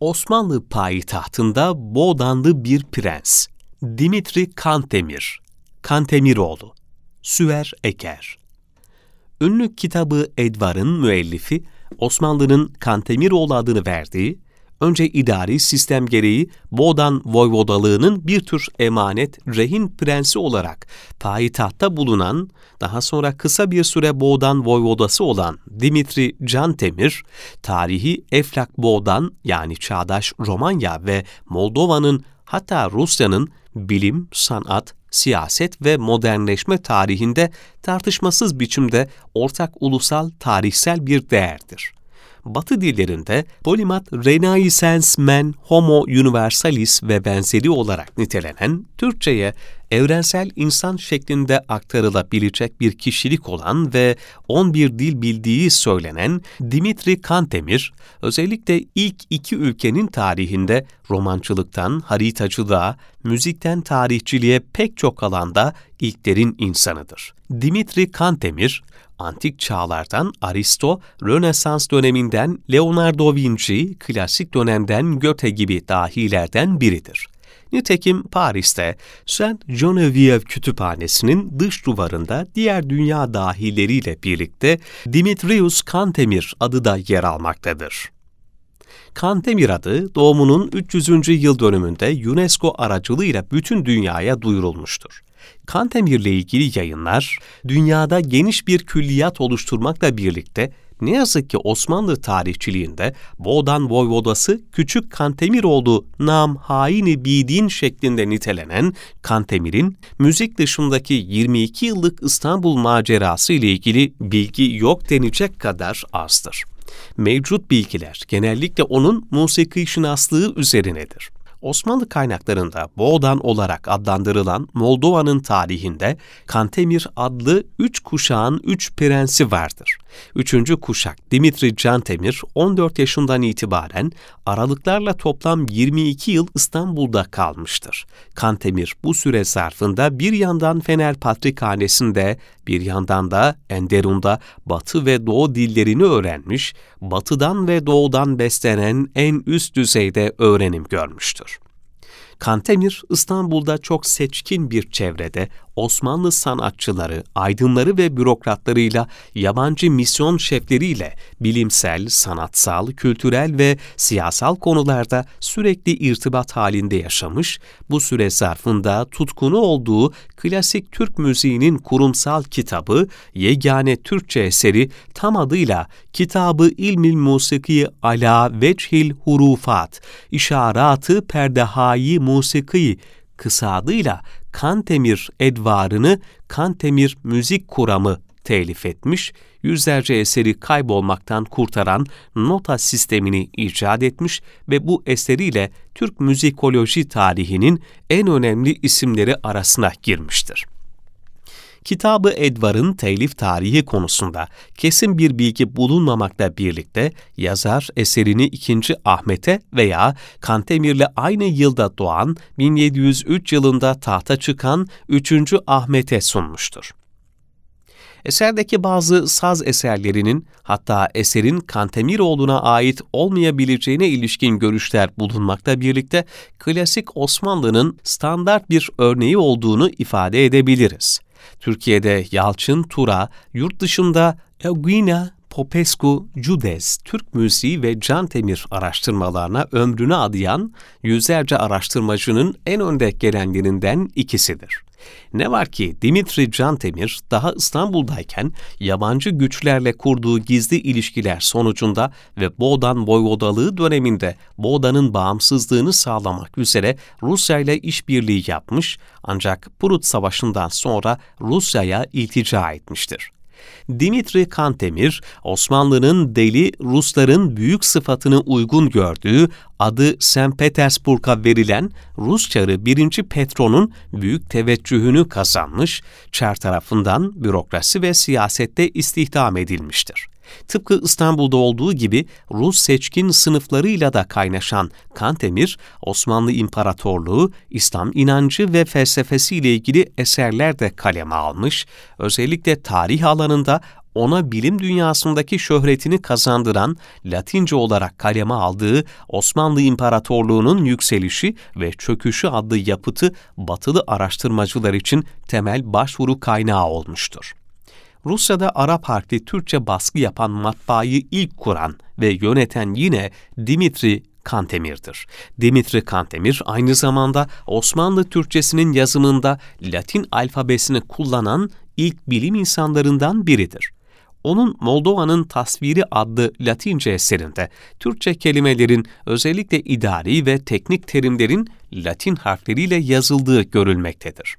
Osmanlı payitahtında Boğdanlı bir prens, Dimitri Kantemir, Kantemiroğlu, Süver Eker. Ünlü kitabı Edvar'ın müellifi, Osmanlı'nın Kantemiroğlu adını verdiği, önce idari sistem gereği Boğdan Voyvodalığı'nın bir tür emanet, rehin prensi olarak payitahtta bulunan, daha sonra kısa bir süre Boğdan Voyvodası olan Dimitri Cantemir, tarihi Eflak Boğdan yani çağdaş Romanya ve Moldova'nın hatta Rusya'nın bilim, sanat, siyaset ve modernleşme tarihinde tartışmasız biçimde ortak ulusal tarihsel bir değerdir. Batı dillerinde polimat renaissance man homo universalis ve benzeri olarak nitelenen Türkçe'ye evrensel insan şeklinde aktarılabilecek bir kişilik olan ve 11 dil bildiği söylenen Dimitri Kantemir, özellikle ilk iki ülkenin tarihinde romancılıktan haritacılığa, müzikten tarihçiliğe pek çok alanda ilklerin insanıdır. Dimitri Kantemir, antik çağlardan Aristo, Rönesans döneminden Leonardo Vinci, klasik dönemden Goethe gibi dahilerden biridir. Nitekim Paris'te Saint Geneviève Kütüphanesi'nin dış duvarında diğer dünya dahileriyle birlikte Dimitrius Kantemir adı da yer almaktadır. Kantemir adı doğumunun 300. yıl dönümünde UNESCO aracılığıyla bütün dünyaya duyurulmuştur. Kantemir ile ilgili yayınlar dünyada geniş bir külliyat oluşturmakla birlikte ne yazık ki Osmanlı tarihçiliğinde Boğdan Voyvodası Küçük Kantemiroğlu nam haini bidin şeklinde nitelenen Kantemir'in müzik dışındaki 22 yıllık İstanbul macerası ile ilgili bilgi yok denecek kadar azdır. Mevcut bilgiler genellikle onun musiki şinaslığı üzerinedir. Osmanlı kaynaklarında Boğdan olarak adlandırılan Moldova'nın tarihinde Kantemir adlı üç kuşağın üç prensi vardır. Üçüncü kuşak Dimitri Cantemir 14 yaşından itibaren aralıklarla toplam 22 yıl İstanbul'da kalmıştır. Kantemir bu süre zarfında bir yandan Fener Patrikhanesi'nde bir yandan da Enderun'da Batı ve Doğu dillerini öğrenmiş, Batı'dan ve Doğu'dan beslenen en üst düzeyde öğrenim görmüştür. Kantemir, İstanbul'da çok seçkin bir çevrede Osmanlı sanatçıları, aydınları ve bürokratlarıyla, yabancı misyon şefleriyle bilimsel, sanatsal, kültürel ve siyasal konularda sürekli irtibat halinde yaşamış, bu süre zarfında tutkunu olduğu klasik Türk müziğinin kurumsal kitabı, yegane Türkçe eseri tam adıyla Kitabı İlmil Musiki Ala Veçhil Hurufat, İşaratı Perdehai Musiki kısa adıyla Kantemir Edvarını Kantemir Müzik Kuramı telif etmiş, yüzlerce eseri kaybolmaktan kurtaran nota sistemini icat etmiş ve bu eseriyle Türk müzikoloji tarihinin en önemli isimleri arasına girmiştir. Kitabı Edvar'ın telif tarihi konusunda kesin bir bilgi bulunmamakla birlikte yazar eserini 2. Ahmet'e veya Kantemir'le aynı yılda doğan 1703 yılında tahta çıkan 3. Ahmet'e sunmuştur. Eserdeki bazı saz eserlerinin hatta eserin Kantemiroğlu'na ait olmayabileceğine ilişkin görüşler bulunmakla birlikte klasik Osmanlı'nın standart bir örneği olduğunu ifade edebiliriz. Türkiye'de Yalçın Tura, yurt dışında Eugenia Popescu Judes, Türk müziği ve Can Temir araştırmalarına ömrünü adayan yüzlerce araştırmacının en önde gelenlerinden ikisidir. Ne var ki Dimitri Cantemir daha İstanbul'dayken yabancı güçlerle kurduğu gizli ilişkiler sonucunda ve Boğdan Voyvodalığı döneminde Boğdan'ın bağımsızlığını sağlamak üzere Rusya ile işbirliği yapmış ancak Prut Savaşı'ndan sonra Rusya'ya iltica etmiştir. Dimitri Kantemir, Osmanlı'nın deli Rusların büyük sıfatını uygun gördüğü adı St. Petersburg'a verilen Rus çarı 1. Petron'un büyük teveccühünü kazanmış, çar tarafından bürokrasi ve siyasette istihdam edilmiştir. Tıpkı İstanbul'da olduğu gibi Rus seçkin sınıflarıyla da kaynaşan Kantemir, Osmanlı İmparatorluğu, İslam inancı ve felsefesiyle ilgili eserler de kaleme almış, özellikle tarih alanında ona bilim dünyasındaki şöhretini kazandıran, Latince olarak kaleme aldığı Osmanlı İmparatorluğu'nun yükselişi ve çöküşü adlı yapıtı batılı araştırmacılar için temel başvuru kaynağı olmuştur. Rusya'da Arap harfli Türkçe baskı yapan matbaayı ilk kuran ve yöneten yine Dimitri Kantemir'dir. Dimitri Kantemir aynı zamanda Osmanlı Türkçesinin yazımında Latin alfabesini kullanan ilk bilim insanlarından biridir. Onun Moldova'nın Tasviri adlı Latince eserinde Türkçe kelimelerin özellikle idari ve teknik terimlerin Latin harfleriyle yazıldığı görülmektedir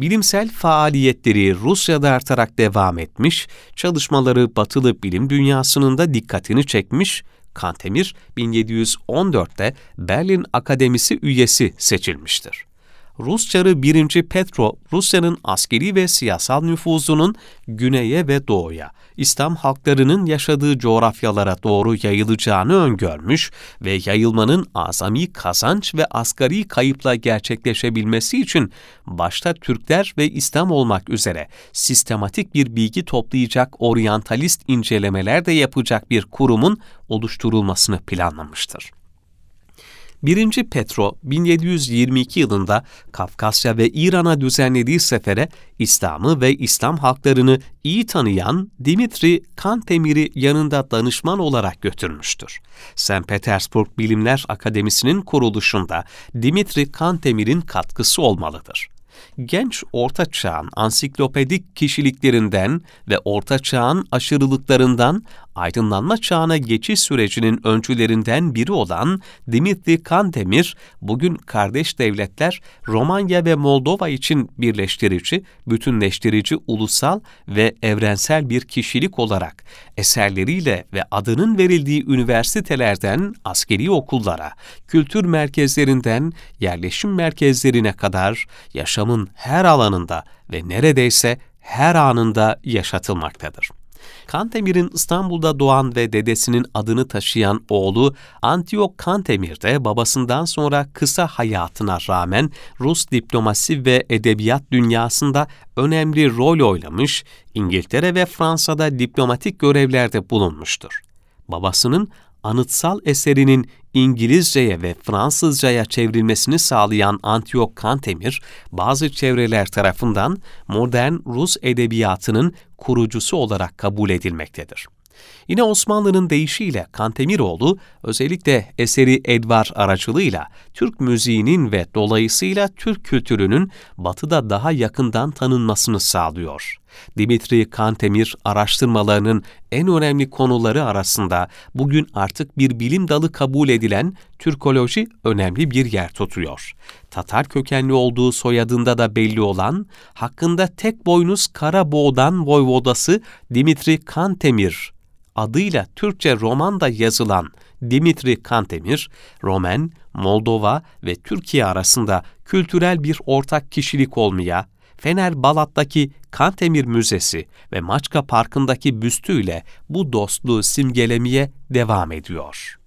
bilimsel faaliyetleri Rusya'da artarak devam etmiş, çalışmaları batılı bilim dünyasının da dikkatini çekmiş, Kantemir 1714'te Berlin Akademisi üyesi seçilmiştir. Rus Çarı 1. Petro, Rusya'nın askeri ve siyasal nüfuzunun güneye ve doğuya, İslam halklarının yaşadığı coğrafyalara doğru yayılacağını öngörmüş ve yayılmanın azami kazanç ve asgari kayıpla gerçekleşebilmesi için başta Türkler ve İslam olmak üzere sistematik bir bilgi toplayacak oryantalist incelemeler de yapacak bir kurumun oluşturulmasını planlamıştır. 1. Petro 1722 yılında Kafkasya ve İran'a düzenlediği sefere İslam'ı ve İslam halklarını iyi tanıyan Dimitri Kantemir'i yanında danışman olarak götürmüştür. St. Petersburg Bilimler Akademisi'nin kuruluşunda Dimitri Kantemir'in katkısı olmalıdır genç orta çağın ansiklopedik kişiliklerinden ve orta çağın aşırılıklarından aydınlanma çağına geçiş sürecinin öncülerinden biri olan Dimitri Kantemir, bugün kardeş devletler Romanya ve Moldova için birleştirici, bütünleştirici ulusal ve evrensel bir kişilik olarak eserleriyle ve adının verildiği üniversitelerden askeri okullara, kültür merkezlerinden yerleşim merkezlerine kadar yaşamın her alanında ve neredeyse her anında yaşatılmaktadır. Kantemir'in İstanbul'da doğan ve dedesinin adını taşıyan oğlu Antiyok Kantemir de babasından sonra kısa hayatına rağmen Rus diplomasi ve edebiyat dünyasında önemli rol oynamış, İngiltere ve Fransa'da diplomatik görevlerde bulunmuştur. Babasının anıtsal eserinin İngilizceye ve Fransızcaya çevrilmesini sağlayan Antiyok Kantemir, bazı çevreler tarafından modern Rus edebiyatının kurucusu olarak kabul edilmektedir. Yine Osmanlı'nın deyişiyle Kantemiroğlu özellikle eseri Edvar aracılığıyla Türk müziğinin ve dolayısıyla Türk kültürünün batıda daha yakından tanınmasını sağlıyor. Dimitri Kantemir araştırmalarının en önemli konuları arasında bugün artık bir bilim dalı kabul edilen Türkoloji önemli bir yer tutuyor. Tatar kökenli olduğu soyadında da belli olan, hakkında tek boynuz Karaboğdan Voyvodası Dimitri Kantemir adıyla Türkçe romanda yazılan Dimitri Kantemir, Romen, Moldova ve Türkiye arasında kültürel bir ortak kişilik olmaya, Fener Balat'taki Kantemir Müzesi ve Maçka Parkı'ndaki büstüyle bu dostluğu simgelemeye devam ediyor.